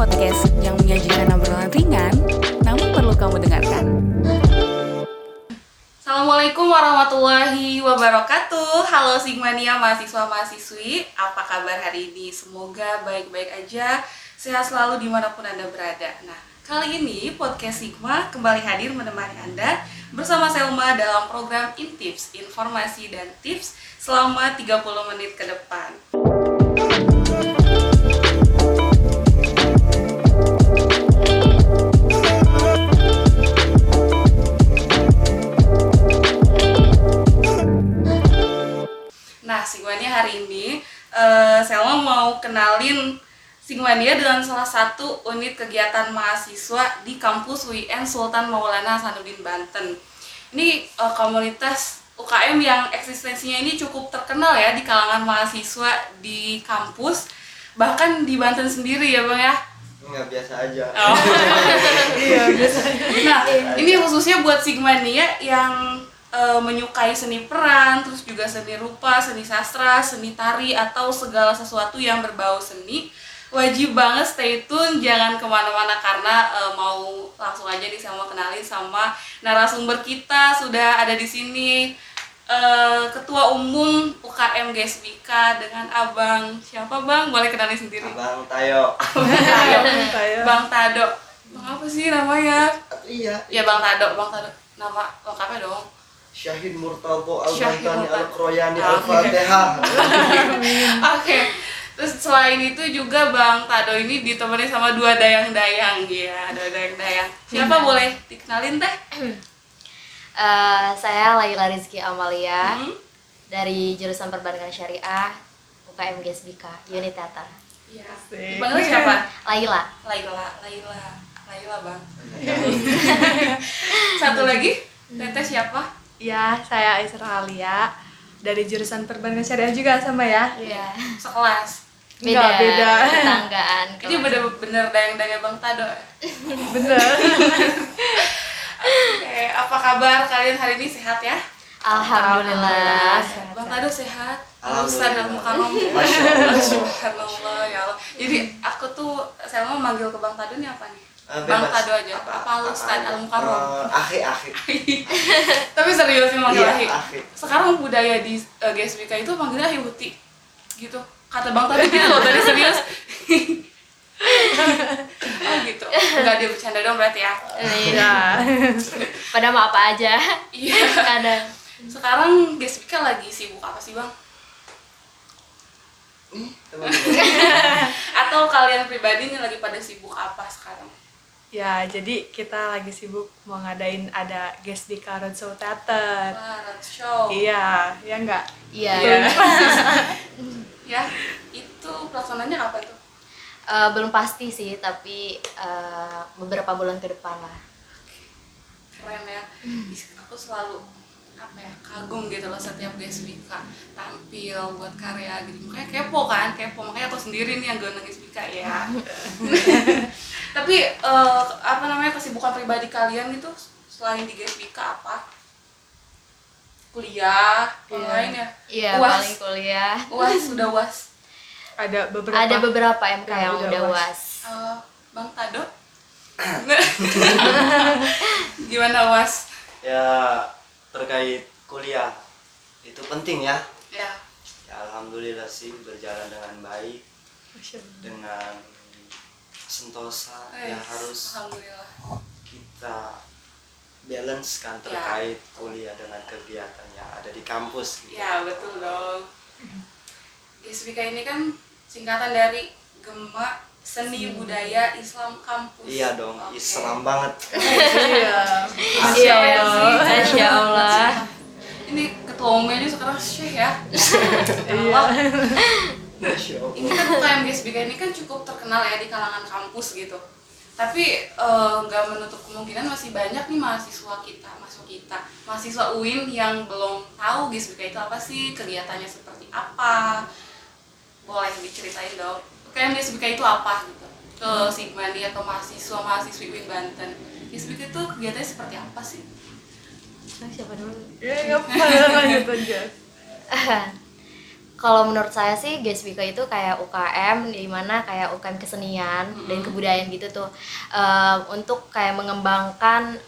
podcast yang menyajikan obrolan ringan, namun perlu kamu dengarkan. Assalamualaikum warahmatullahi wabarakatuh. Halo Sigmania mahasiswa-mahasiswi. Apa kabar hari ini? Semoga baik-baik aja. Sehat selalu di mana pun Anda berada. Nah, kali ini podcast Sigma kembali hadir menemani Anda Bersama Selma dalam program Intips Informasi dan tips selama 30 menit ke depan Sigmania hari ini eh, Selma mau kenalin Sigmania dengan salah satu unit kegiatan mahasiswa di kampus UIN Sultan Maulana Hasanuddin Banten. Ini eh, komunitas UKM yang eksistensinya ini cukup terkenal ya di kalangan mahasiswa di kampus, bahkan di Banten sendiri ya Bang ya. Enggak biasa aja. Oh. Nah, ini khususnya buat Sigmania yang eh, menyukai seni peran, terus juga seni rupa, seni sastra, seni tari, atau segala sesuatu yang berbau seni. Wajib banget stay tune, jangan ke mana-mana karena eh, mau langsung aja nih sama kenalin sama narasumber kita sudah ada di sini. Eh, Ketua Umum UKM GSBK dengan Abang siapa Bang? Boleh kenalin sendiri. Abang Tayo. Bang Tado. Bang apa sih namanya? Iya. Ya Bang Tado, Bang Tado. Nama lengkapnya dong. Syahid Murtado Syahid Al-Bantani. Al-Kroyani Ah, Al-Fatihah. Oke. Terus selain itu juga Bang Tado ini ditemani sama dua dayang-dayang ya, dua dayang-dayang. Siapa boleh dikenalin teh? Eh, saya Laila Rizky Amalia Hmm? dari jurusan Perbankan Syariah UKM GSBK Unit Teater. Iya. Dipanggil siapa? Laila. Laila, Laila, Laila Bang. Satu lagi? Teteh siapa? Ya, saya Aisra Alia dari jurusan Perbankan Syariah juga sama ya. Iya. Sekelas. Beda. Enggak, beda. Tetanggaan. Ini bener-bener dayang-dayang Bang Tado. ya? Bener. Oke, apa kabar kalian hari ini sehat ya? Alhamdulillah. Bang Tado sehat. Alhamdulillah. Allah. Subhanallah ya Allah. Jadi aku tuh saya mau manggil ke Bang Tado nih apa nih? Bang. Tado aja. Apa lu Ustaz Al Mukarram? Eh, Akhi, akhi. Tapi serius nih manggil Iya, Ahi. Sekarang budaya di uh, GSBK itu manggilnya Ahi Huti. Gitu. Kata Bang Tado gitu loh tadi serius. oh gitu. Enggak dia bercanda dong berarti ya. Iya. Ya. Pada mau apa aja. Iya. Kadang. Sekarang GSBK lagi sibuk apa sih, Bang? Atau kalian pribadi nih lagi pada sibuk apa sekarang? Ya, jadi kita lagi sibuk mau ngadain ada guest di Roadshow Theater. Wah, roadshow. Iya, ya enggak? Iya. Iya. Ya, itu pelaksanaannya apa tuh? Eh, belum pasti sih, tapi eh, beberapa bulan ke depan lah. keren ya aku selalu apa ya kagum gitu loh setiap GSBK tampil buat karya gitu makanya kepo kan kepo makanya aku sendiri nih yang gak GSBK ya tapi eh, apa namanya kesibukan pribadi kalian gitu selain di GSBK apa kuliah online ya Iya, uas paling kuliah. uas sudah uas Ada beberapa. Ada beberapa MK Yang yang udah udah UAS. UAS. Eh, bang Tado gimana uas Ya, terkait kuliah. Itu penting ya. ya Ya, Alhamdulillah sih berjalan dengan baik. Dengan sentosa Eh, yang harus kita balance kan Ya. terkait kuliah dengan kegiatan yang ada di kampus gitu. Ya betul dong. GSBK ini kan singkatan dari Gema Seni Budaya Islam Kampus. Iya dong, Oke. Islam banget. Iya. Iya, Allah. Masya Allah. Ini ketua umumnya sekarang Syekh ya. Iya. Ini kan UKM GSBK ini kan cukup terkenal ya di kalangan kampus gitu. Tapi eh, nggak menutup kemungkinan masih banyak nih mahasiswa kita, mahasiswa kita, mahasiswa UIN yang belum tahu GSBK itu apa sih, kegiatannya seperti apa. Boleh diceritain dong. UKM GSBK itu apa gitu? Ke Sigmania atau mahasiswa mahasiswi UIN Banten. GSBK itu kegiatannya seperti apa sih? Siapa dulu? Ya, enggak apa-apa lanjut aja. Kalau menurut saya sih Gesbika itu kayak UKM di mana kayak UKM kesenian dan kebudayaan gitu tuh. Eh, untuk kayak mengembangkan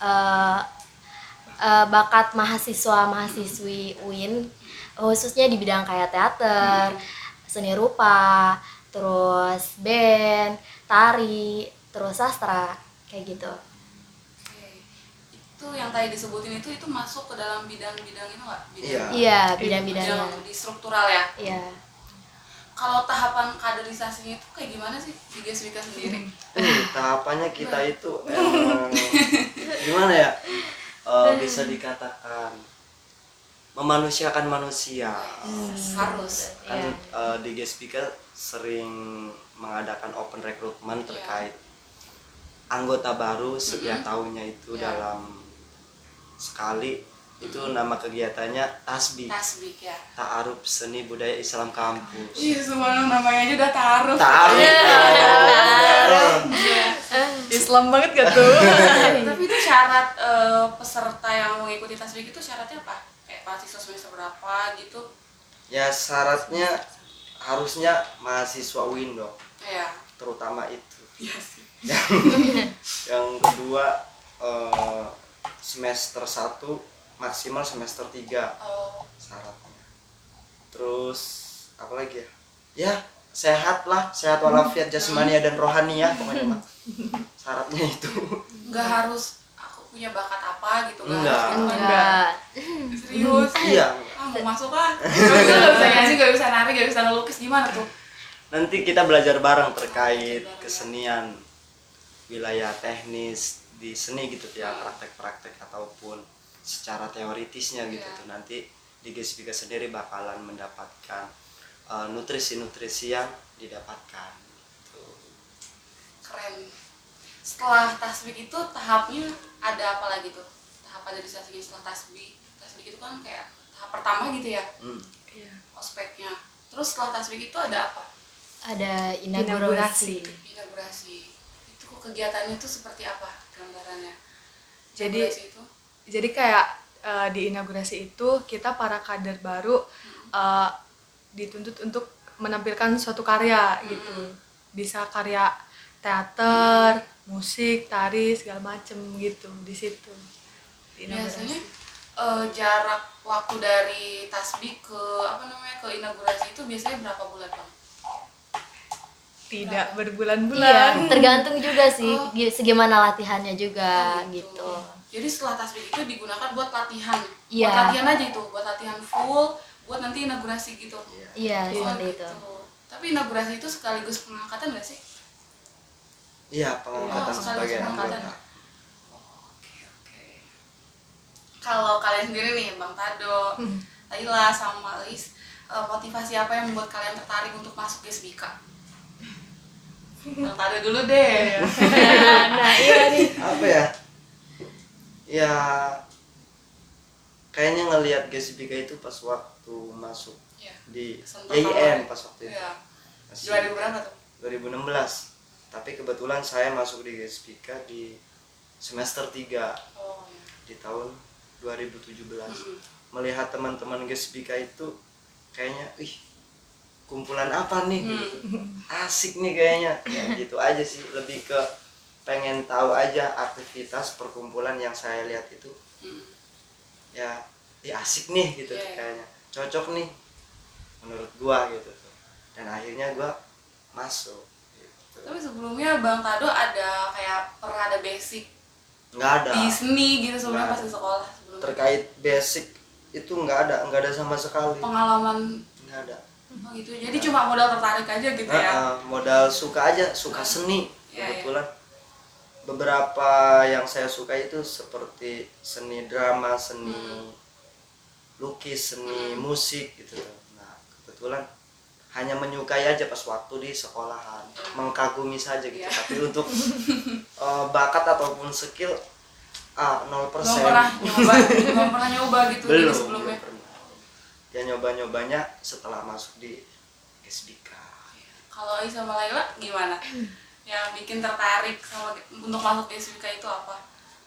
eh, eh, bakat mahasiswa mahasiswi UIN khususnya di bidang kayak teater, seni rupa, terus band, tari, terus sastra kayak gitu. Itu yang tadi disebutin itu itu masuk ke dalam bidang-bidang itu nggak? Bidang, Iya. Iya, bidang-bidangnya. bidang di struktural ya. Iya. Kalau tahapan kaderisasinya itu kayak gimana sih di Geswika sendiri? Uh, tahapannya kita itu emang gimana ya Eh, bisa dikatakan memanusiakan manusia Harus. kan Iya. eh, di Gespika sering mengadakan open recruitment Iya. terkait anggota baru setiap tahunnya itu Iya. dalam sekali itu nama kegiatannya tasbih Tasbih ya. ta'aruf seni budaya Islam kampus Iya, semua namanya aja udah taruh. ta'aruf Islam banget gak tuh Tapi itu syarat eh, peserta yang mengikuti tasbih itu syaratnya apa? Kayak mahasiswa semester berapa gitu? ya syaratnya harusnya mahasiswa UIN dong Iya. terutama itu Iya sih. yang yang kedua eh, semester 1 maksimal semester 3 Oh, syaratnya. Terus apa lagi ya? Ya sehat lah sehat walafiat jasmania dan rohania pokoknya mah. Syaratnya itu. Nggak harus aku punya bakat apa gitu nggak Enggak. harus gitu kan? Enggak. serius? Iya. Ah mau masuk ah. Nggak bisa nyanyi nggak bisa nari nggak bisa ngelukis gimana tuh? Nanti kita belajar bareng terkait kesenian wilayah teknis di seni gitu ya praktek-praktek ataupun secara teoritisnya gitu Iya. tuh nanti di Gesbika sendiri bakalan mendapatkan uh, nutrisi-nutrisi yang didapatkan gitu. keren setelah tasbih itu tahapnya ada apa lagi tuh tahap kaderisasi setelah tasbih tasbih itu kan kayak tahap pertama gitu ya Hmm. Iya. ospeknya terus setelah tasbih itu ada apa Ada Inaugurasi. inaugurasi. inaugurasi itu kok kegiatannya tuh seperti apa gambarannya. Jadi itu jadi kayak eh, di inaugurasi itu kita para kader baru eh, dituntut untuk menampilkan suatu karya gitu. Bisa karya teater musik tari segala macem gitu di situ. Di inaugurasi. biasanya eh, jarak waktu dari tasbih ke apa namanya ke inaugurasi itu biasanya berapa bulan bang? Tidak Iya, berbulan-bulan tergantung juga sih Oh. gi- segimana latihannya juga Oh, gitu. Jadi setelah tasbih itu digunakan buat latihan. Iya. Buat latihan aja itu, buat latihan full, buat nanti inaugurasi gitu. Iya, Oh, seperti gitu. itu. Tapi inaugurasi itu sekaligus pengangkatan gak sih? iya pengangkatan Oh, sebagai pengangkatan. oke. Kalau kalian sendiri nih, Bang Tado, Laila, sama Lis, eh, motivasi apa yang membuat kalian tertarik untuk masuk Gesbika? Tado dulu deh. nah, iya nih. apa ya ya kayaknya ngelihat Gesbika itu pas waktu masuk Iya. di pertama. pas waktu itu Iya. Masih 2000 berapa tuh? 2016 tapi kebetulan saya masuk di Gespika di semester 3 Oh, iya. di tahun 2017 Mm-mm. melihat teman-teman Gespika itu kayaknya ih kumpulan apa nih? Gitu. asik nih kayaknya. Ya, gitu aja sih. Lebih ke pengen tahu aja aktivitas perkumpulan yang saya lihat itu. Mm. ya ya asik nih gitu Iya, iya. kayaknya. Cocok nih menurut gua gitu. Dan akhirnya gua masuk gitu. Tapi sebelumnya Bang Tado ada kayak pernah ada basic nggak ada. di seni gitu sebelumnya pas di sekolah sebelumnya. terkait basic itu nggak ada. Nggak ada sama sekali. Pengalaman nggak ada oh gitu. Jadi cuma modal tertarik aja gitu Nah, ya. uh, modal suka aja suka seni Iya, kebetulan beberapa yang saya suka itu seperti seni drama seni Hmm. lukis seni musik gitu nah kebetulan hanya menyukai aja pas waktu di sekolahan mengkagumi saja gitu Iya. tapi untuk uh, bakat ataupun skill ah 0% Belum pernah nyoba, belum pernah nyoba gitu belum gitu sebelumnya. belum. Ya nyoba nyobanya setelah masuk di SBK Kalau Ai sama Laila gimana? Yang bikin tertarik sama untuk masuk ke SBK itu apa?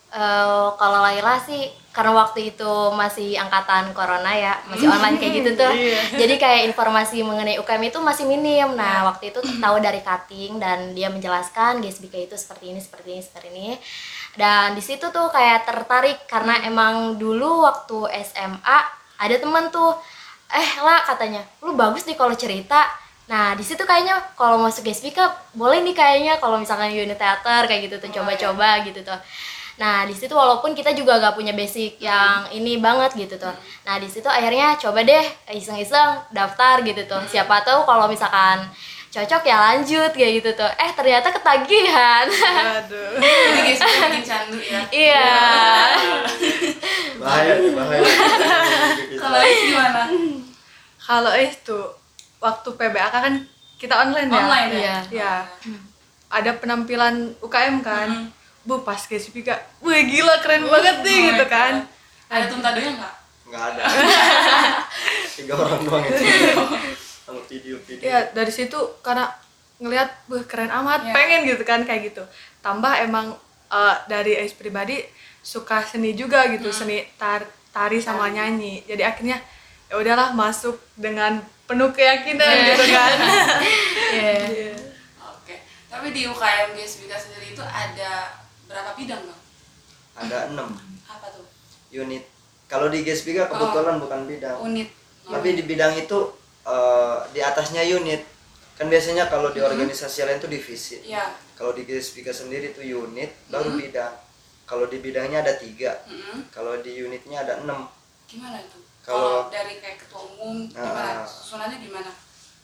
Eh, kalau Laila sih karena waktu itu masih angkatan corona ya, masih online kayak gitu tuh. Jadi kayak informasi mengenai UKM itu masih minim. Nah, waktu itu tahu dari cutting dan dia menjelaskan GSBK itu seperti ini, seperti ini, seperti ini. Dan di situ tuh kayak tertarik karena emang dulu waktu SMA ada temen tuh eh lah katanya, lu bagus nih kalau cerita. Nah, di situ kayaknya kalau masuk GSBK boleh nih kayaknya kalau misalkan unit teater kayak gitu tuh coba-coba gitu tuh. Nah, di situ walaupun kita juga gak punya basic yang ini banget gitu tuh. Nah, di situ akhirnya coba deh iseng-iseng daftar gitu tuh. Siapa tahu kalau misalkan cocok ya lanjut kayak gitu tuh. Eh, ternyata ketagihan. Aduh. Guys, bikin candu ya. iya. bahaya bahaya Kalau Ais gimana? Kalau itu waktu PBAK kan kita online ya. Online ya? Iya. Ya. Ada penampilan UKM kan. Bu pas GSBK, wah gila keren banget nih gitu kan. Ada tuntadonya nggak? nggak ada tiga orang doang itu sama video-video Ya dari situ karena ngelihat wah keren amat, Iya. pengen gitu kan kayak gitu. Tambah emang eh, dari Ais pribadi suka seni juga gitu, seni tar- tari sama nyanyi. Jadi akhirnya ya udahlah masuk dengan penuh keyakinan gitu kan. Iya. Oke. Tapi di UKM GSBK sendiri itu ada berapa bidang bang? ada enam Apa tuh? unit kalau di GSBK kebetulan bukan bidang Unit. tapi di bidang itu eh, di atasnya unit kan biasanya kalau di organisasi lain itu divisi Iya. kalau di GSBK sendiri itu unit baru bidang kalau di bidangnya ada tiga Mm-mm. kalau di unitnya ada enam Gimana itu? Kalau- dari kayak ketua umum Ah. gimana? Susunannya gimana?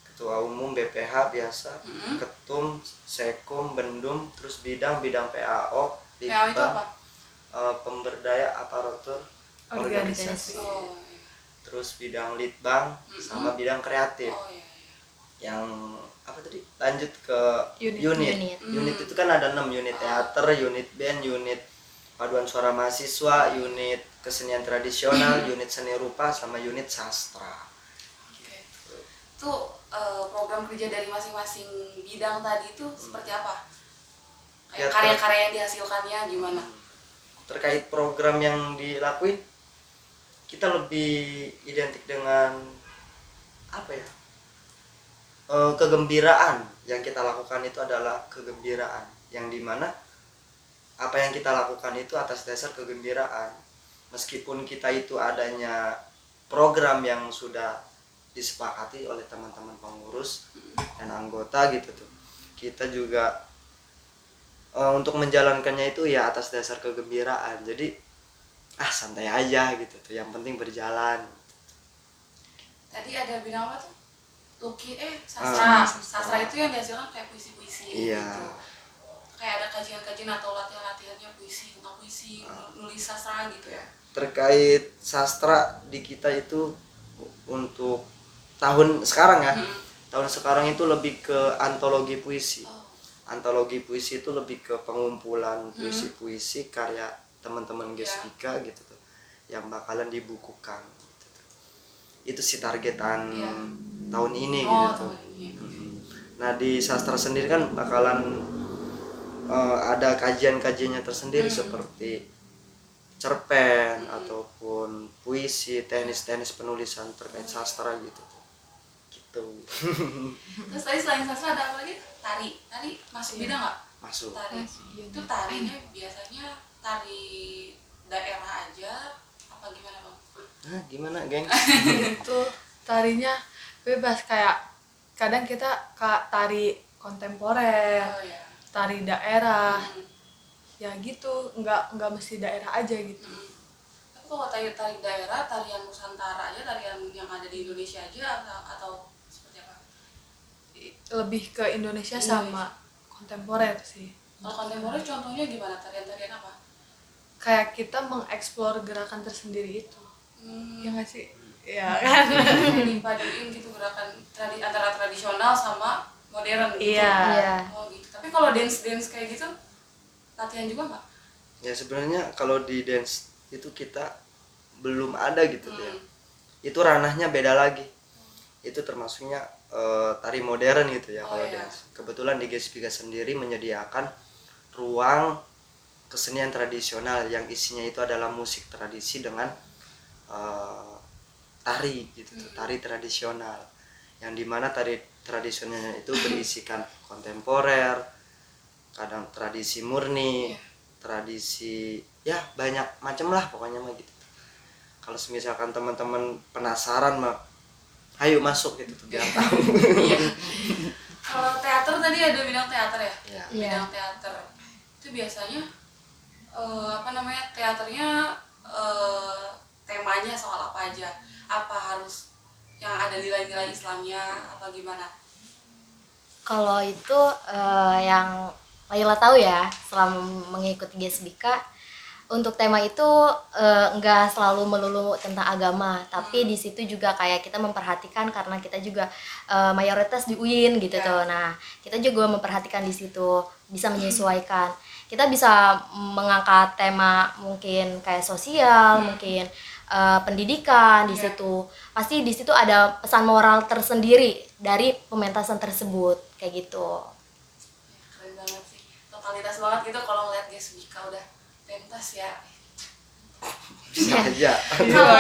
ketua umum BPH biasa Mm-mm. ketum sekum bendum terus bidang bidang PAO PAO itu apa? eh, pemberdaya aparatur organisasi Organisasi. Oh. Terus bidang litbang sama bidang kreatif oh iya. iya. yang apa tadi lanjut ke Unit. unit Unit. unit, itu kan ada enam unit teater unit band unit paduan suara mahasiswa unit kesenian tradisional unit seni rupa sama unit sastra Oke. Itu eh, program kerja dari masing-masing bidang tadi itu seperti apa? Ya, karya-karya yang dihasilkannya gimana? terkait program yang dilakuin kita lebih identik dengan apa ya Eh, kegembiraan yang kita lakukan itu adalah kegembiraan. Yang di mana apa yang kita lakukan itu atas dasar kegembiraan. Meskipun kita itu adanya program yang sudah disepakati oleh teman-teman pengurus dan anggota gitu tuh. Kita juga eh, untuk menjalankannya itu ya atas dasar kegembiraan. Jadi ah santai aja gitu tuh yang penting berjalan Tadi ada bidang apa tuh? Luki eh sastra. Ah. Sastra itu yang dihasilkan kayak puisi-puisi Iya. gitu. Kayak ada kajian-kajian atau latihan-latihannya puisi, tentang puisi, Ah. nulis sastra gitu ya. terkait sastra di kita itu untuk tahun sekarang ya Hmm. tahun sekarang itu lebih ke antologi puisi Oh. antologi puisi itu lebih ke pengumpulan puisi-puisi karya teman-teman. Gestika gitu tuh yang bakalan dibukukan gitu tuh. itu sih targetan Ya. tahun ini Oh, gitu tuh. ini. Nah di sastra sendiri kan bakalan eh, ada kajian-kajiannya tersendiri Hmm. seperti cerpen ataupun puisi, teknis-teknis penulisan terkait sastra gitu. Gitu. Terus tadi selain sastra ada apa lagi? Tari. Tari masuk bidang nggak? Masuk. Tari. Itu tarinya biasanya tari daerah aja apa gimana bang? Hah, gimana, geng? itu tarinya bebas kayak kadang kita kak tari kontemporer Oh ya. tari daerah Hmm. ya gitu nggak nggak mesti daerah aja gitu Hmm. Tapi kalau tari tari daerah, tarian Nusantara aja, tarian yang ada di Indonesia aja atau, atau seperti apa? Lebih ke Indonesia Indonesia. sama kontemporer sih Kalau kontemporer contohnya gimana? Tarian-tarian apa? Kayak kita mengeksplor gerakan tersendiri itu Hmm. ya nggak sih ya kan dipaduin gitu gerakan tradi antara tradisional sama modern gitu. Iya. Iya. Oh gitu. Tapi kalau dance dance kayak gitu latihan juga nggak? Ya sebenarnya kalau di dance itu kita belum ada gitu Hmm. ya. Itu ranahnya beda lagi. Itu termasuknya eh, tari modern gitu ya Oh, kalau iya. dance. Kebetulan di Gespika sendiri menyediakan ruang kesenian tradisional yang isinya itu adalah musik tradisi dengan eh, tari gitu tuh, tari tradisional yang di mana tari tradisionalnya itu berisikan kontemporer kadang tradisi murni tradisi ya banyak macam lah pokoknya mah gitu kalau misalkan teman-teman penasaran mah ayo masuk gitu tuh biar tahu Iya. Kalau teater tadi ada bidang teater ya? ya Iya. Bidang teater. Itu biasanya eh, apa namanya? Teaternya eh, temanya soal apa aja? Apa harus yang ada nilai-nilai Islamnya apa gimana? Kalau itu eh, yang Laila tahu ya selama mengikuti GSBK untuk tema itu enggak selalu melulu tentang agama, tapi di situ juga kayak kita memperhatikan karena kita juga eh, mayoritas di UIN gitu Ya. tuh. Nah, kita juga memperhatikan di situ bisa menyesuaikan. Kita bisa mengangkat tema mungkin kayak sosial, mungkin eh, pendidikan di Ya. situ. Pasti di situ ada pesan moral tersendiri dari pementasan tersebut kayak gitu. Keren banget sih. Totalitas banget gitu kalau ngeliat Gesbika udah pentas ya. bisa aja Kalau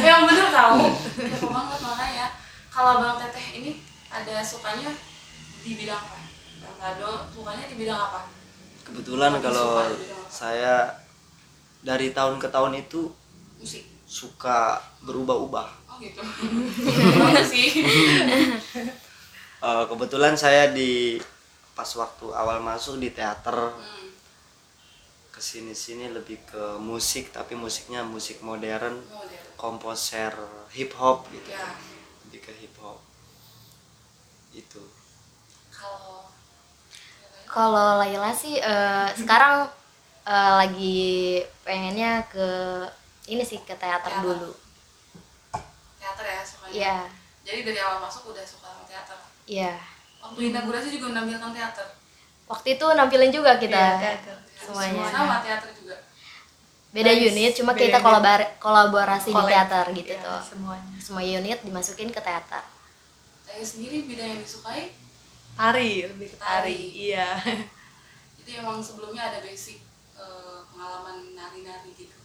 yang bener tahu, kepo banget makanya. Kalau Bang Teteh ini ada sukanya di bidang apa? Bang Tado sukanya di bidang apa? Kebetulan kalau saya dari tahun ke tahun itu Musik. suka berubah-ubah Oh gitu. Sih. Eh, kebetulan saya di pas waktu awal masuk di teater Hmm, ke sini sini lebih ke musik tapi musiknya musik modern modern. komposer hip hop gitu Ya. lebih ke hip hop itu Kalau Kalau Laila sih eh, sekarang eh, lagi pengennya ke ini sih ke teater Teater. dulu. teater ya sukanya. Iya, Jadi dari awal masuk udah suka sama teater. iya. Waktu inaugurasi juga menampilkan teater. Waktu itu nampilin juga kita Iya, teater. semuanya. Sama teater juga. Beda Nice. unit, cuma Beda kita unit. kolabar- kolaborasi di Collab. teater gitu Iya, tuh. semuanya Semua unit dimasukin ke teater. Saya sendiri bidang yang disukai tari lebih ke tari, Tari. iya jadi emang sebelumnya ada basic eh, pengalaman nari-nari gitu.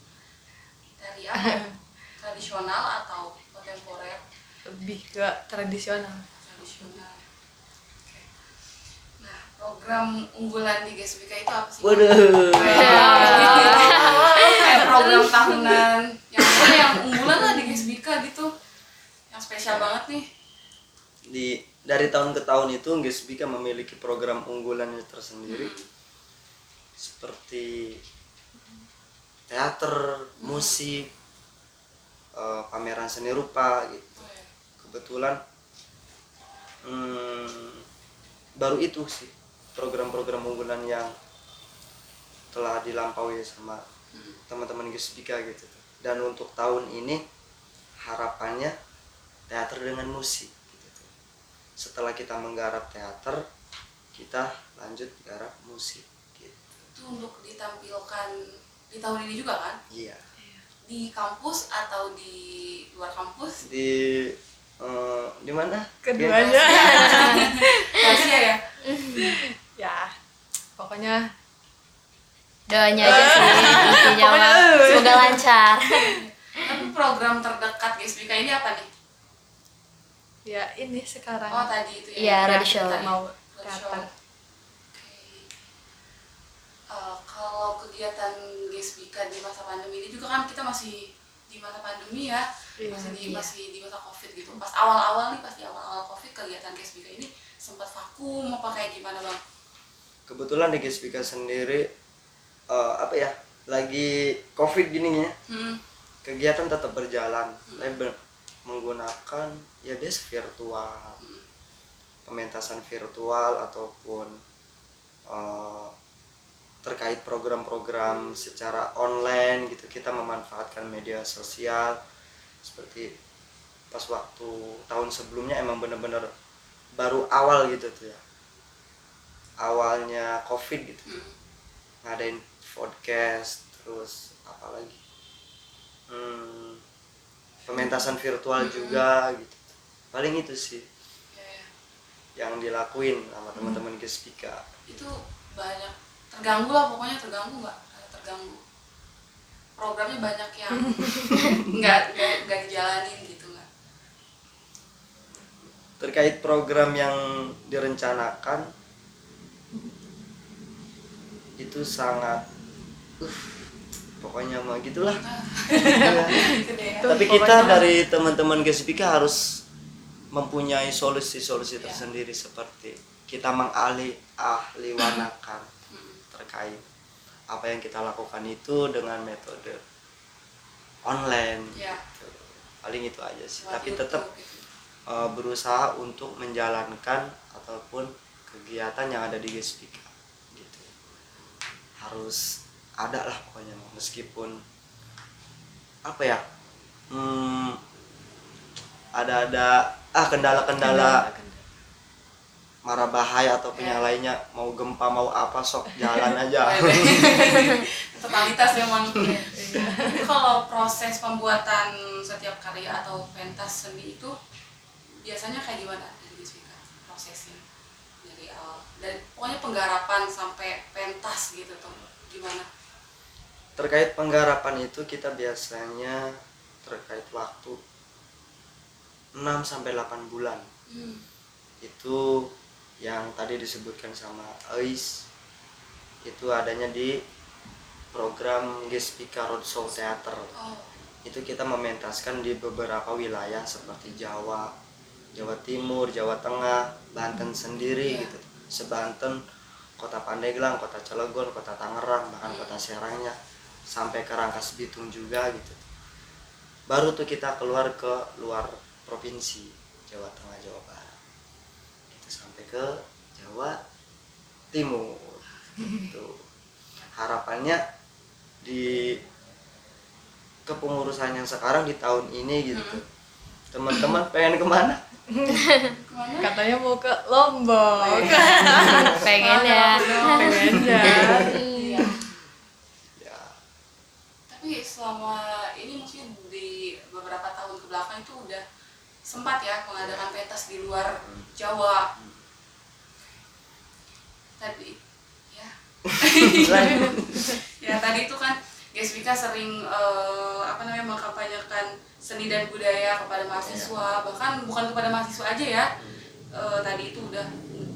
Dari apa? Tradisional atau kontemporer? lebih ke tradisional Tradisional. Oke. Nah, program unggulan di GSBK itu apa sih? waduh kayak program tahunan yang yang unggulan lah di GSBK gitu yang spesial banget nih di dari tahun ke tahun itu Gesbika memiliki program unggulannya tersendiri seperti teater, musik, eh, pameran seni rupa gitu. Kebetulan hmm, baru itu sih program-program unggulan yang telah dilampaui sama teman-teman Gesbika gitu. Dan untuk tahun ini harapannya teater dengan musik. Setelah kita menggarap teater, kita lanjut garap musik gitu. itu untuk ditampilkan di tahun ini juga kan Iya. di kampus atau di luar kampus Di eh, di mana? keduanya rahasia ya ya pokoknya Doanya aja sih intinya. Semoga lancar. tapi program terdekat GSBK ini apa nih ya ini sekarang oh tadi itu Iya, ya. Tadi. mau Oke. Eh, kalau kegiatan GSBK di masa pandemi ini juga kan kita masih di masa pandemi ya Iya, masih di iya. masih di masa covid gitu pas awal-awal nih pas di awal-awal covid kegiatan GSBK ini sempat vakum apa kayak gimana bang Kebetulan di Gesbika sendiri eh, apa ya? Lagi Covid gini ya. hmm. Kegiatan tetap berjalan. Tapi ber- menggunakan ya biasa virtual. Pementasan virtual ataupun eh, terkait program-program secara online gitu kita memanfaatkan media sosial seperti pas waktu tahun sebelumnya emang bener-bener baru awal gitu tuh ya awalnya covid gitu Hmm. ngadain podcast terus apa lagi hmm, pementasan virtual juga gitu. Paling itu sih. Ya, ya. yang dilakuin sama teman-teman Gespika itu banyak terganggu lah pokoknya terganggu nggak terganggu. Programnya banyak yang nggak nggak nggak dijalanin gitu nggak. Terkait program yang direncanakan itu sangat uh, pokoknya mah gitulah Iya. ya tapi kita dari teman-teman Gesbika harus mempunyai solusi-solusi tersendiri seperti kita mengalih ahliwanakan terkait apa yang kita lakukan itu dengan metode online ya gitu. paling itu aja sih tapi YouTube tetap gitu. uh, berusaha untuk menjalankan ataupun kegiatan yang ada di Gesbika gitu harus ada lah pokoknya meskipun apa ya hmm, ada ada ah kendala-kendala marah bahaya ataupun Ya. yang lainnya mau gempa mau apa sok jalan aja. Totalitas memang. Kalau proses pembuatan setiap karya atau pentas seni itu biasanya kayak gimana? Prosesnya? Dari awal. Dan pokoknya penggarapan sampai pentas gitu tuh gimana terkait penggarapan itu kita biasanya terkait waktu 6 sampai 8 bulan hmm. itu yang tadi disebutkan sama Ais itu adanya di program Gespika Roadshow Theater oh itu kita mementaskan di beberapa wilayah seperti Jawa, Jawa Timur, Jawa Tengah, Banten sendiri Iya. gitu. Sebanten, Kota Pandeglang, Kota Cilegon, Kota Tangerang, bahkan Kota Serangnya sampai ke Rangkas Bitung juga gitu. Baru tuh kita keluar ke luar provinsi Jawa Tengah, Jawa Barat. Itu sampai ke Jawa Timur. Gitu. Harapannya di kepengurusan yang sekarang di tahun ini gitu teman-teman pengen ke mana ke mana katanya mau ke Lombok pengen ya pengen ya tapi selama ini maksudnya di beberapa tahun ke belakang itu udah sempat ya mengadakan pentas di luar Jawa. Tadi ya. Ya tadi itu kan Gesbika sering eh, apa namanya mengkampanyekan seni dan budaya kepada mahasiswa. Bahkan bukan kepada mahasiswa aja ya. Eh, tadi itu udah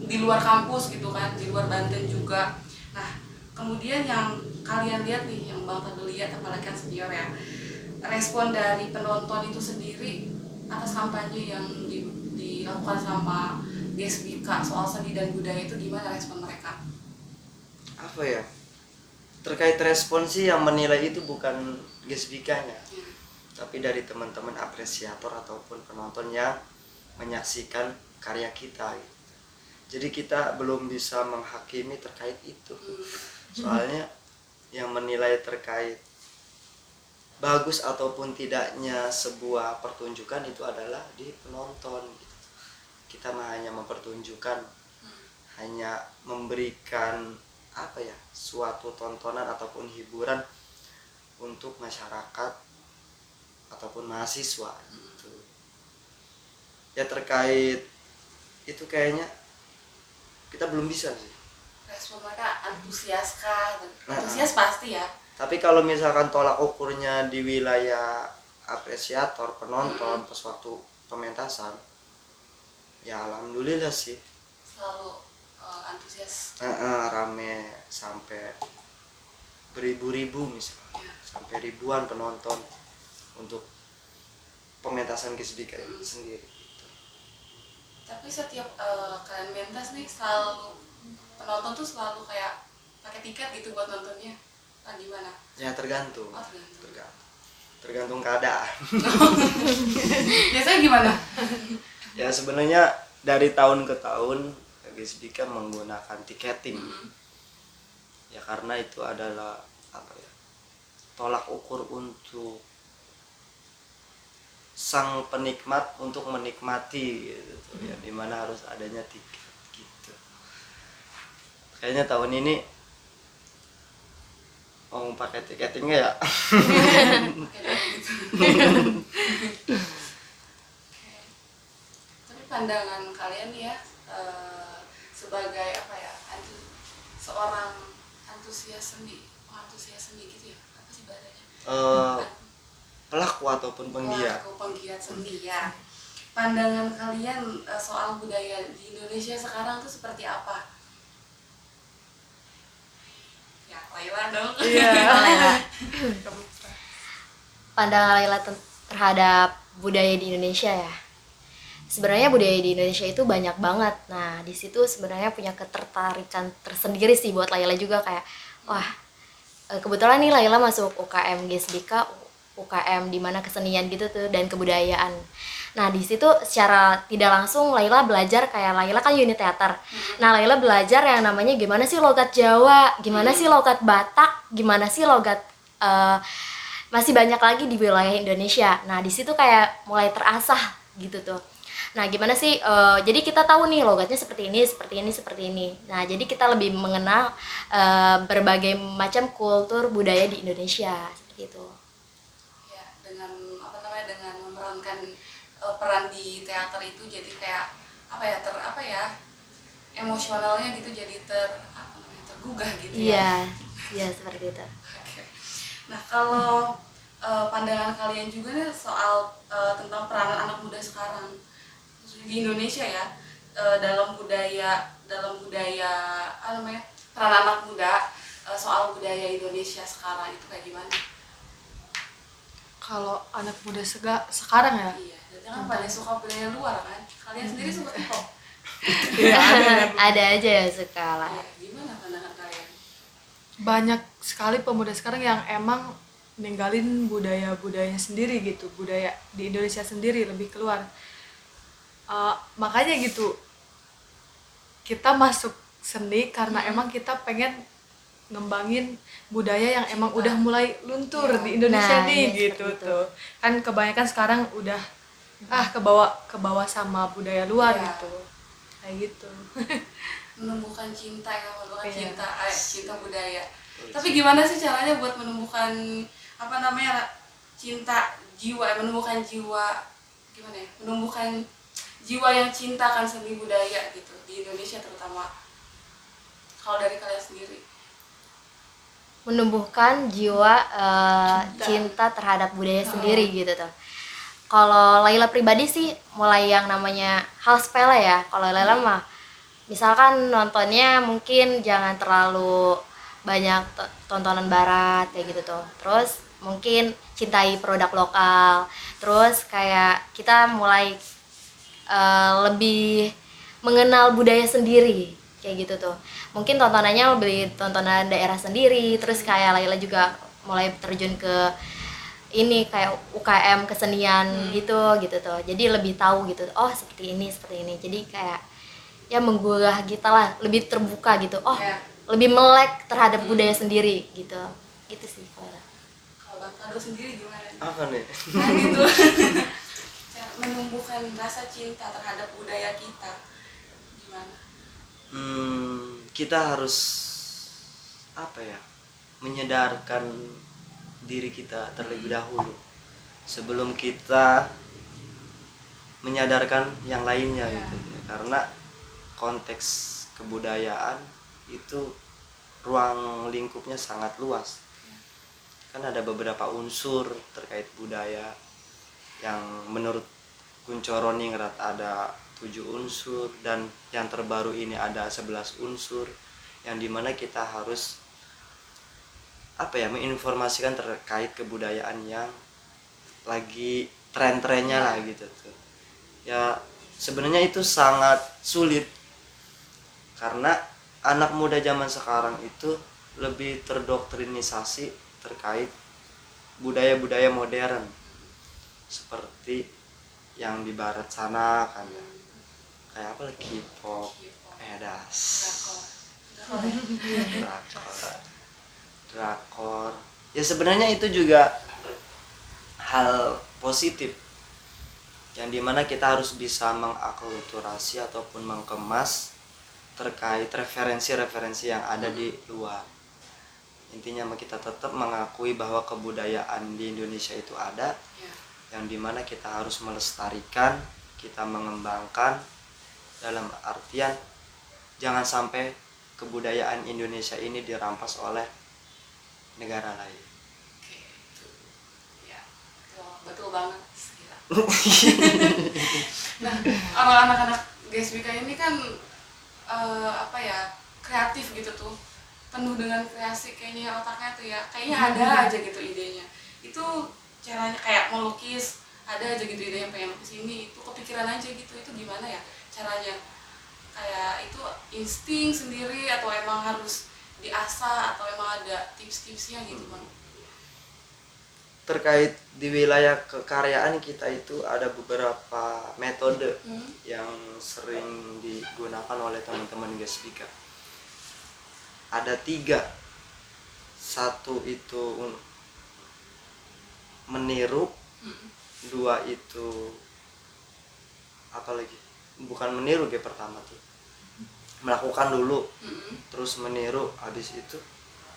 di luar kampus gitu kan di luar Banten juga. Nah kemudian yang kalian lihat nih yang bang Fadil lihat apalagi kan senior ya respon dari penonton itu sendiri atas kampanye yang di- dilakukan sama Gesbika soal seni dan budaya itu gimana respon mereka apa ya terkait respon sih yang menilai itu bukan gesbikanya Ya. tapi dari teman-teman apresiator ataupun penonton yang menyaksikan karya kita gitu. jadi kita belum bisa menghakimi terkait itu soalnya yang menilai terkait bagus ataupun tidaknya sebuah pertunjukan itu adalah di penonton gitu. kita mah hanya mempertunjukkan hanya memberikan apa ya suatu tontonan ataupun hiburan untuk masyarakat ataupun mahasiswa gitu ya terkait itu kayaknya kita belum bisa sih respon mereka antusias kah Nah. antusias pasti ya tapi kalau misalkan tolak ukurnya di wilayah apresiator penonton pas waktu pementasan ya alhamdulillah sih. Selalu eh, antusias. Eh, eh, rame sampai beribu-ribu misalnya. Sampai ribuan penonton untuk pementasan Gesbika ini sendiri. Gitu. tapi setiap eh, kalian pentas nih selalu penonton tuh selalu kayak pakai tiket gitu buat nontonnya ah gimana ya tergantung. Oh tergantung. Tergantung. Tergantung keadaan. Biasanya gimana? Ya sebenarnya dari tahun ke tahun Gesbika menggunakan tiketing. Ya karena itu adalah apa ya tolak ukur untuk sang penikmat untuk menikmati gitu ya. Di mana harus adanya tiket gitu. Kayaknya tahun ini mau pakai tiketingnya ya? Tapi pandangan kalian ya eh, sebagai apa ya antu- seorang antusias seni antusias seni gitu ya? Apa sih bahasanya? Eh, pelaku ataupun penggiat. Pelaku penggiat seni ya. Pandangan kalian eh, soal budaya di Indonesia sekarang tuh seperti apa Laila dong. Iya. pandangan Laila terhadap budaya di Indonesia ya. Sebenarnya budaya di Indonesia itu banyak banget. Nah di situ sebenarnya punya ketertarikan tersendiri sih buat Laila juga kayak wah eh, kebetulan nih Laila masuk UKM GSBK UKM di mana kesenian gitu tuh dan kebudayaan nah di situ secara tidak langsung Laila belajar kayak Laila kan unit teater nah Laila belajar yang namanya gimana sih logat Jawa gimana sih logat Batak gimana sih logat eh, masih banyak lagi di wilayah Indonesia. Nah, di situ kayak mulai terasah gitu tuh. Nah, gimana sih? eh, jadi kita tahu nih logatnya seperti ini, seperti ini, seperti ini. Nah, jadi kita lebih mengenal eh, berbagai macam kultur budaya di Indonesia seperti itu. ya dengan apa namanya dengan memerankan peran di teater itu jadi kayak apa ya ter apa ya emosionalnya gitu jadi ter apa namanya tergugah gitu ya Iya, iya seperti itu. Oke. Nah kalau eh, pandangan kalian juga nih soal eh, tentang peranan anak muda sekarang khususnya di Indonesia ya eh, dalam budaya dalam budaya apa namanya peran anak muda eh, soal budaya Indonesia sekarang itu kayak gimana? Kalau anak muda sega sekarang ya. Iya, jadi kan pada suka budaya luar kan. Kalian sendiri suka hip hop. Iya, ada. Ada aja yang suka lah. Ya, gimana pandangan kalian? banyak sekali pemuda sekarang yang emang ninggalin budaya-budayanya sendiri gitu budaya di Indonesia sendiri lebih keluar Uh, makanya gitu kita masuk seni karena emang kita pengen ngembangin budaya yang emang udah mulai luntur Iya. di Indonesia Nah, nih iya, gitu tuh kan kebanyakan sekarang udah ah kebawa kebawa sama budaya luar Iya. gitu kayak gitu menumbuhkan cinta ya menumbuhkan Iya. cinta eh, cinta budaya tapi gimana sih caranya buat menumbuhkan apa namanya cinta jiwa eh, menumbuhkan jiwa gimana ya menumbuhkan jiwa yang cinta akan seni budaya gitu di Indonesia terutama kalau dari kalian sendiri menumbuhkan jiwa eh, Cinta. cinta. terhadap budaya sendiri gitu tuh. Kalau Laila pribadi sih mulai yang namanya hal sepele ya. Kalau Laila mah misalkan nontonnya mungkin jangan terlalu banyak to- tontonan barat kayak gitu tuh. Terus mungkin cintai produk lokal. Terus kayak kita mulai eh, lebih mengenal budaya sendiri kayak gitu tuh mungkin tontonannya lebih tontonan daerah sendiri terus kayak Laila juga mulai terjun ke ini kayak UKM kesenian gitu gitu tuh. Jadi lebih tahu gitu oh seperti ini seperti ini. Jadi kayak ya menggugah kita lah lebih terbuka gitu. Oh Ya. lebih melek terhadap budaya sendiri gitu. Gitu sih kalau kalau Kado sendiri gimana? Apa nih? Nah gitu. Menumbuhkan rasa cinta terhadap budaya kita gimana? Hmm, kita harus apa ya menyadarkan diri kita terlebih dahulu. Sebelum kita menyadarkan yang lainnya Ya. gitu karena konteks kebudayaan itu ruang lingkupnya sangat luas. Kan ada beberapa unsur terkait budaya yang menurut Kuncoroningrat ada tujuh unsur dan yang terbaru ini ada 11 unsur yang di mana kita harus apa ya menginformasikan terkait kebudayaan yang lagi tren-trennya lah gitu tuh. Ya sebenarnya itu sangat sulit. Karena anak muda zaman sekarang itu lebih terdoktrinisasi terkait budaya-budaya modern. Seperti yang di barat sana kan ya. Kayak apa lagi? K-pop edas drakor drakor. Ya sebenarnya itu juga hal positif yang di mana kita harus bisa mengakulturasi ataupun mengemas terkait referensi-referensi yang ada di luar. Intinya kita tetap mengakui bahwa kebudayaan di Indonesia itu ada ya. yang di mana kita harus melestarikan kita mengembangkan dalam artian jangan sampai kebudayaan Indonesia ini dirampas oleh negara lain. Ya, betul, betul banget. Nah, orang anak-anak GSBK ini kan eh, apa ya kreatif gitu tuh, penuh dengan kreasi kayaknya otaknya tuh ya, kayaknya ada aja gitu idenya. Itu caranya kayak melukis, ada aja gitu idenya pengen lukis ini, itu kepikiran aja gitu, itu gimana ya caranya? Kayak itu insting sendiri atau emang harus diasah atau emang ada tips-tipsnya gitu bang? Terkait di wilayah kekaryaan kita itu ada beberapa metode Hmm. yang sering digunakan oleh teman-teman GSBK. Ada tiga. Satu itu meniru, Hmm. dua itu apa lagi? Bukan meniru G pertama tuh. Melakukan dulu, Hmm. terus meniru, habis itu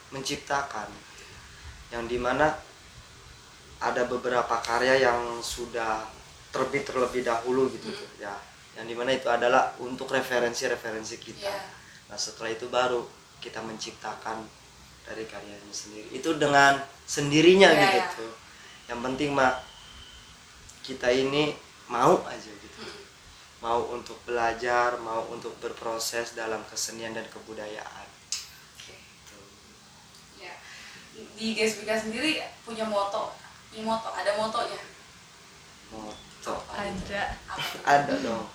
menciptakan. Yang di mana ada beberapa karya yang sudah terbit terlebih dahulu gitu tuh, ya. Yang di mana itu adalah untuk referensi-referensi kita. Iya. Nah setelah itu baru kita menciptakan dari karyanya sendiri. Itu dengan sendirinya Iya, gitu tuh. Yang penting mah kita ini mau aja. Mau untuk belajar, mau untuk berproses dalam kesenian dan kebudayaan. Oke. Ya. Di GSBK sendiri punya moto, punya moto, ada motonya. Moto ada ada dong.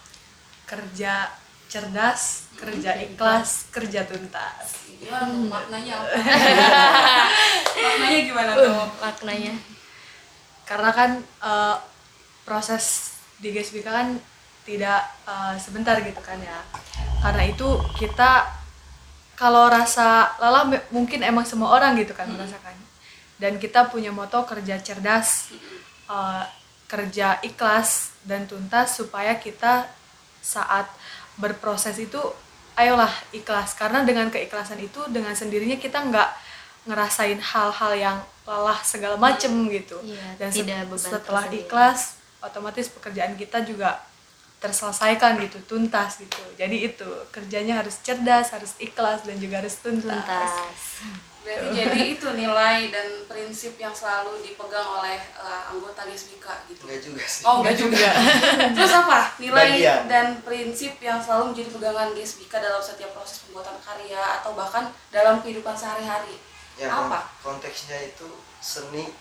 kerja cerdas kerja ikhlas kerja tuntas Gimana tuh maknanya apa? maknanya gimana tuh? maknanya karena kan eh, proses di GSBK kan tidak eh, sebentar gitu kan ya. Karena itu kita kalau rasa lelah mungkin emang semua orang gitu kan merasakan. Dan kita punya moto kerja cerdas eh, kerja ikhlas dan tuntas supaya kita saat berproses itu ayolah ikhlas. Karena dengan keikhlasan itu dengan sendirinya kita nggak ngerasain hal-hal yang lelah segala macem gitu. Iya, dan tidak setelah ikhlas otomatis pekerjaan kita juga terselesaikan gitu tuntas gitu jadi itu kerjanya harus cerdas harus ikhlas dan juga harus tuntas, tuntas Berarti jadi itu nilai dan prinsip yang selalu dipegang oleh eh, anggota GSBK gitu. Enggak juga sih. Oh enggak juga. Terus apa? Nilai Bagian. dan prinsip yang selalu menjadi pegangan GSBK dalam setiap proses pembuatan karya atau bahkan dalam kehidupan sehari-hari. Ya, apa? kon- konteksnya itu seni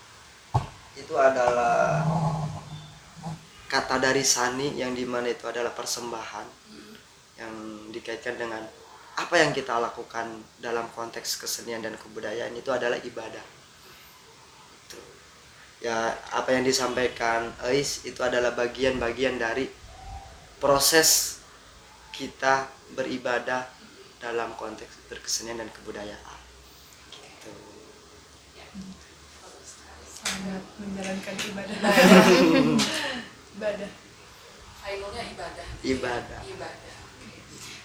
itu adalah kata dari sani yang di mana itu adalah persembahan yang dikaitkan dengan apa yang kita lakukan dalam konteks kesenian dan kebudayaan itu adalah ibadah. Itu. Ya apa yang disampaikan Ais itu adalah bagian-bagian dari proses kita beribadah dalam konteks berkesenian dan kebudayaan. Gitu. sangat menjalankan ibadah ibadah. Finalnya ibadah. Ibadah. Ibadah.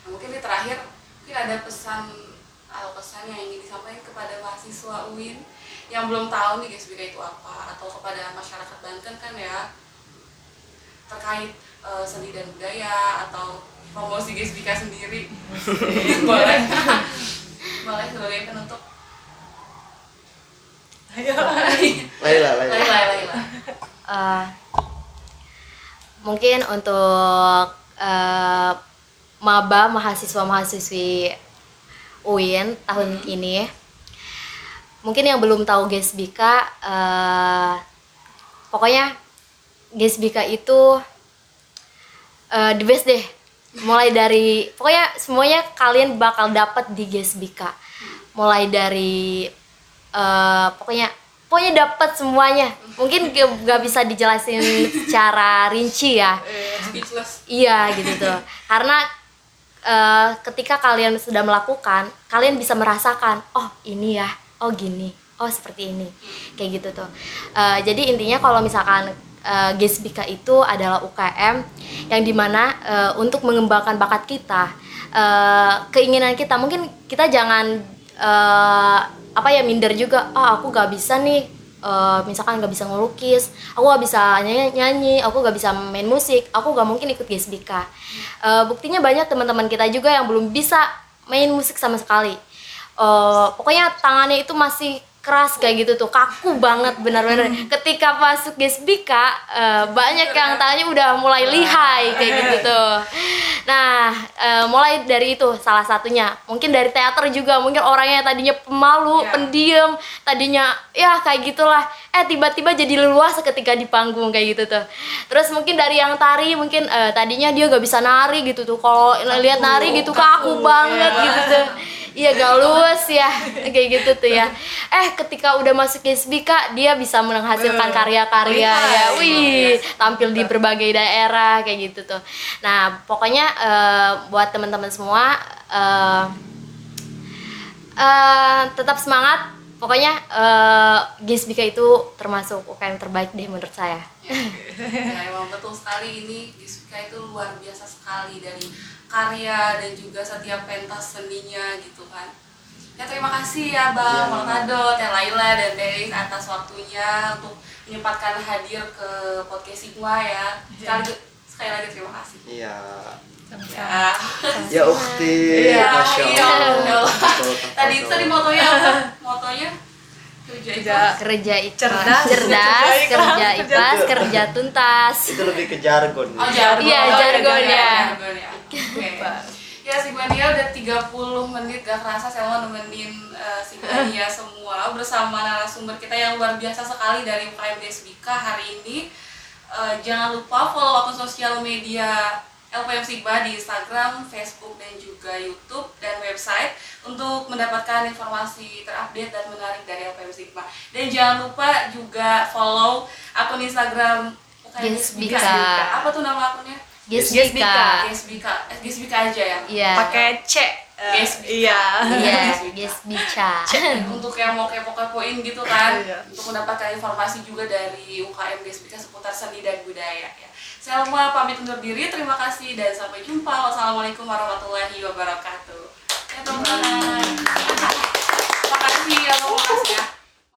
Nah, mungkin di terakhir mungkin ada pesan atau pesan yang ingin disampaikan kepada mahasiswa UIN yang belum tahu nih GSBK itu apa? Atau kepada masyarakat Banten kan ya terkait eh, seni dan budaya atau promosi GSBK sendiri. Boleh. Boleh sebagai penutup. Ayo. Laila, Laila. Laila Laila Eh, mungkin untuk eh, maba mahasiswa mahasiswi UIN tahun ini. Mungkin yang belum tahu GSBK eh, pokoknya GSBK itu eh, the best deh. Mulai dari pokoknya semuanya kalian bakal dapat di GSBK mulai dari eh, pokoknya pokoknya dapat semuanya. Mungkin gak, bisa dijelasin secara rinci ya. Speechless. Iya gitu tuh. Karena eh, ketika kalian sudah melakukan kalian bisa merasakan oh ini ya. Oh gini. Oh seperti ini. Kayak gitu tuh. Eh, jadi intinya kalau misalkan eh, GSBK itu adalah UKM yang di mana eh, untuk mengembangkan bakat kita eh, keinginan kita mungkin kita jangan eh, apa ya minder juga. Ah aku gak bisa nih. Eh, misalkan gak bisa ngelukis aku gak bisa nyanyi, aku gak bisa main musik aku gak mungkin ikut GSBK Eh, buktinya banyak teman-teman kita juga yang belum bisa main musik sama sekali. Eh, pokoknya tangannya itu masih keras kayak gitu tuh kaku banget benar-benar. Ketika masuk GSBK eh, banyak yang tangannya udah mulai lihai kayak gitu tuh. Nah eh, mulai dari itu salah satunya. Mungkin dari teater juga mungkin orangnya tadinya pemalu Iya. pendiam tadinya ya kayak gitulah. Eh tiba-tiba jadi leluasa ketika di panggung kayak gitu tuh. Terus mungkin dari yang tari mungkin eh, tadinya dia gak bisa nari gitu tuh. Kalau lihat nari gitu kaku banget gitu tuh Iya galus ya kayak gitu tuh ya. Eh ketika udah masuk SBK dia bisa menghasilkan karya-karya ya. Wih tampil di berbagai daerah kayak gitu tuh. Nah pokoknya eh, buat teman-teman semua eh, eh, tetap semangat. Pokoknya eh, GSBK itu termasuk UKM terbaik deh menurut saya. ya emang betul sekali ini Gisvika itu luar biasa sekali dari karya dan juga setiap pentas seninya gitu kan. Ya terima kasih ya bang Iya. Mortado, Teh Laila dan Deris atas waktunya untuk menyempatkan hadir ke podcast Sigma ya. Sekali sekali lagi terima kasih. Iya. ya. Ya Ukti, Iya, Masya. Allah. tadi tadi motonya apa? Motonya kerja Kerja. ikhlas. Kerja ikhlas, Cerdas. cerdas, Kerja kerja ikhlas. kerja tuntas. Itu lebih ke jargon. Oh, jargon. Iya, Oh, jargonnya. jargon ya. Oke. Ya, Sigmania udah 30 menit gak kerasa saya mau nemenin eh, Sigmania semua bersama narasumber kita yang luar biasa sekali dari UKM DSBK hari ini. Eh, jangan lupa follow akun sosial media LPM Sigma di Instagram, Facebook, dan juga YouTube dan website untuk mendapatkan informasi terupdate dan menarik dari LPM Sigma. Dan jangan lupa juga follow akun Instagram UKM GSBK. Apa tuh nama akunnya? GSBK. GSBK, eh, GSBK aja ya. Iya. pakai C Eh, Yes. iya Iya, untuk yang mau kepo-kepoin gitu kan Iya. untuk mendapatkan informasi juga dari UKM GSBK seputar seni dan budaya ya. Saya pamit undur diri. Terima kasih dan sampai jumpa. Wassalamualaikum warahmatullahi wabarakatuh. Ya teman-teman. kasih. ya ya.